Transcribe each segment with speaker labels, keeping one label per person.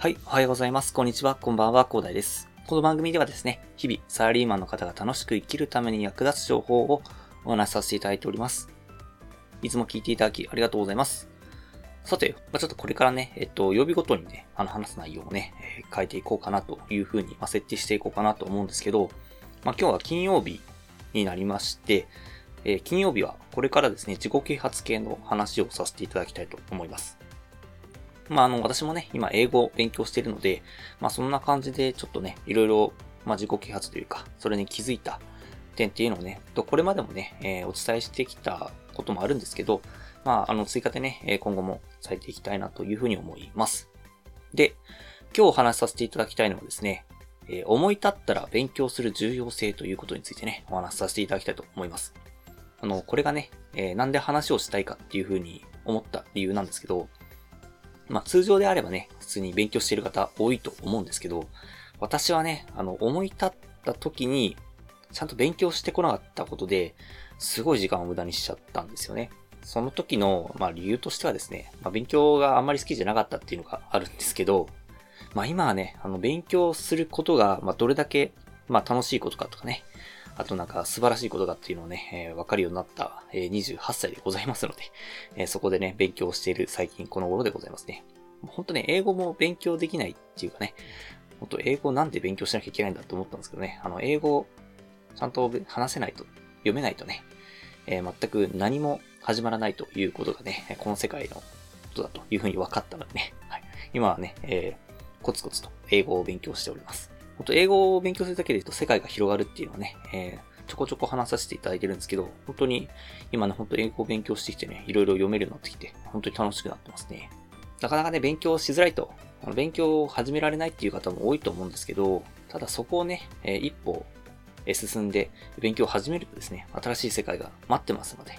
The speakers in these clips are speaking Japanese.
Speaker 1: はい、おはようございます。こんにちは、こんばんは、広大です。この番組ではですね、日々、サラリーマンの方が楽しく生きるために役立つ情報をお話しさせていただいております。いつも聞いていただきありがとうございます。さて、まあ、ちょっとこれからね、えっと、曜日ごとにね、あの、話す内容をね、えー変えていこうかなというふうに、まあ、設定していこうかなと思うんですけど、まあ、今日は金曜日になりまして、えー金曜日はこれからですね、自己啓発系の話をさせていただきたいと思います。まあ、あの、私もね、今、英語を勉強しているので、まあ、そんな感じで、ちょっとね、いろいろ、まあ、自己啓発というか、それに気づいた点っていうのをね、とこれまでもね、えーお伝えしてきたこともあるんですけど、まあ、あの、追加でね、え今後も伝えていきたいなというふうに思います。で、今日お話しさせていただきたいのはですね、えー思い立ったら勉強する重要性ということについてね、お話しさせていただきたいと思います。あの、これがね、えーなんで話をしたいかっていうふうに思った理由なんですけど、まあ通常であればね、普通に勉強している方多いと思うんですけど、私はね、あの、思い立った時に、ちゃんと勉強してこなかったことで、すごい時間を無駄にしちゃったんですよね。その時の、まあ理由としてはですね、まあ勉強があんまり好きじゃなかったっていうのがあるんですけど、まあ今はね、あの勉強することが、まあどれだけ、まあ楽しいことかとかね、あとなんか素晴らしいことかっていうのをね、えーわかるようになった、えー28歳でございますので、えーそこでね、勉強している最近この頃でございますね。本当ね、英語も勉強できないっていうかね、本当英語なんで勉強しなきゃいけないんだと思ったんですけどね、あの、英語、ちゃんと話せないと、読めないとね、えー全く何も始まらないということがね、この世界のことだというふうに分かったのでね、はい、今はね、えーコツコツと英語を勉強しております。本当英語を勉強するだけで言うと世界が広がるっていうのはね、えーちょこちょこ話させていただいてるんですけど、本当に今ね、本当英語を勉強してきてね、いろいろ読めるようになってきて、本当に楽しくなってますね。なかなかね、勉強しづらいと、あの勉強を始められないっていう方も多いと思うんですけど、ただそこをね、えー一歩え進んで勉強を始めるとですね、新しい世界が待ってますので、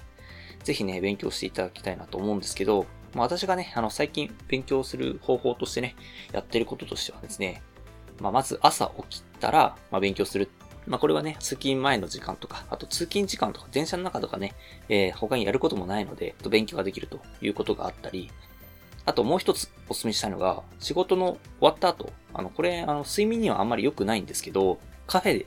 Speaker 1: ぜひね、勉強していただきたいなと思うんですけど、まあ、私がね、あの、最近勉強する方法としてね、やってることとしてはですね、まあ、まず朝起きたら、まあ、勉強する。まあ、これはね、通勤前の時間とか、あと通勤時間とか、電車の中とかね、えー他にやることもないので、勉強ができるということがあったり、あともう一つお勧めしたいのが、仕事の終わった後、あの、これ、あの、睡眠にはあんまり良くないんですけど、カフェで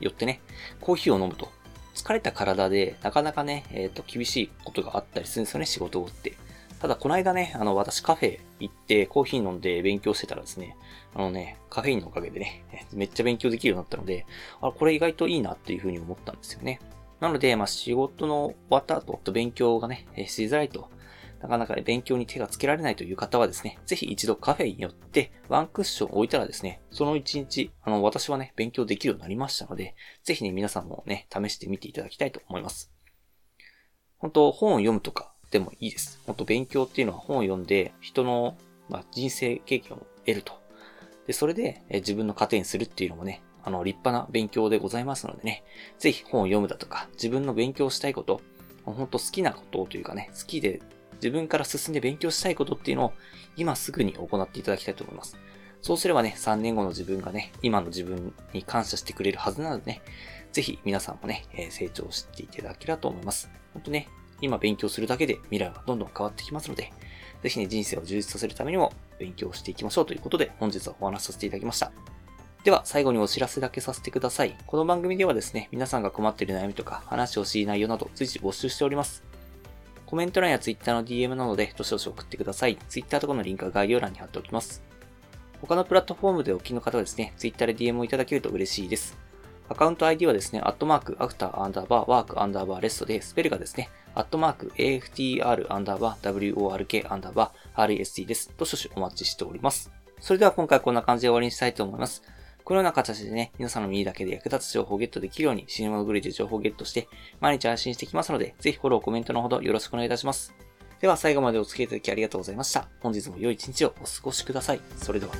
Speaker 1: 寄ってね、コーヒーを飲むと、疲れた体でなかなかね、えっ、と、厳しいことがあったりするんですよね、仕事をって。ただ、この間ね、あの、私カフェ行ってコーヒー飲んで勉強してたらですね、あのね、カフェインのおかげでね、めっちゃ勉強できるようになったので、あ、これ意外といいなっていうふうに思ったんですよね。なので、まあ、仕事の終わった後、と勉強がね、えしづらいと、なかなかね勉強に手がつけられないという方はですね、ぜひ一度カフェに寄って、ワンクッション置いたらですね、その一日、あの、私はね、勉強できるようになりましたので、ぜひね、皆さんもね、試してみていただきたいと思います。本当本を読むとかでもいいです。本当勉強っていうのは本を読んで、人の、まあ、人生経験を得ると。で、それで、え自分の糧にするっていうのもね、あの、立派な勉強でございますのでね、ぜひ本を読むだとか、自分の勉強したいこと、本当好きなことというかね、好きで自分から進んで勉強したいことっていうのを今すぐに行っていただきたいと思います。そうすればね、3年後の自分がね、今の自分に感謝してくれるはずなのでね、ぜひ皆さんもね、え成長していただければと思います。本当ね、今勉強するだけで未来はどんどん変わってきますので、ぜひね、人生を充実させるためにも勉強していきましょうということで、本日はお話しさせていただきました。では、最後にお知らせだけさせてください。この番組ではですね、皆さんが困っている悩みとか、話をしい内容など、随時募集しております。コメント欄や Twitter の DM などで、どしどし送ってください。Twitter とかのリンクは概要欄に貼っておきます。他のプラットフォームでお聞きの方はですね、Twitter で DM をいただけると嬉しいです。アカウント ID はですね、アットマーク、アフターアンダーバー、ワークアンダーバーレストで、スペルがですね、アットマーク、AFTR アンダーバー、WORK アンダーバー、RST です。どしどしお待ちしております。それでは今回こんな感じで終わりにしたいと思います。このような形でね、皆さんの耳だけで役立つ情報をゲットできるように、死に物狂いで情報をゲットして、毎日配信していきますので、ぜひフォロー、コメントのほどよろしくお願いいたします。では最後までお付き合いいただきありがとうございました。本日も良い一日をお過ごしください。それでは。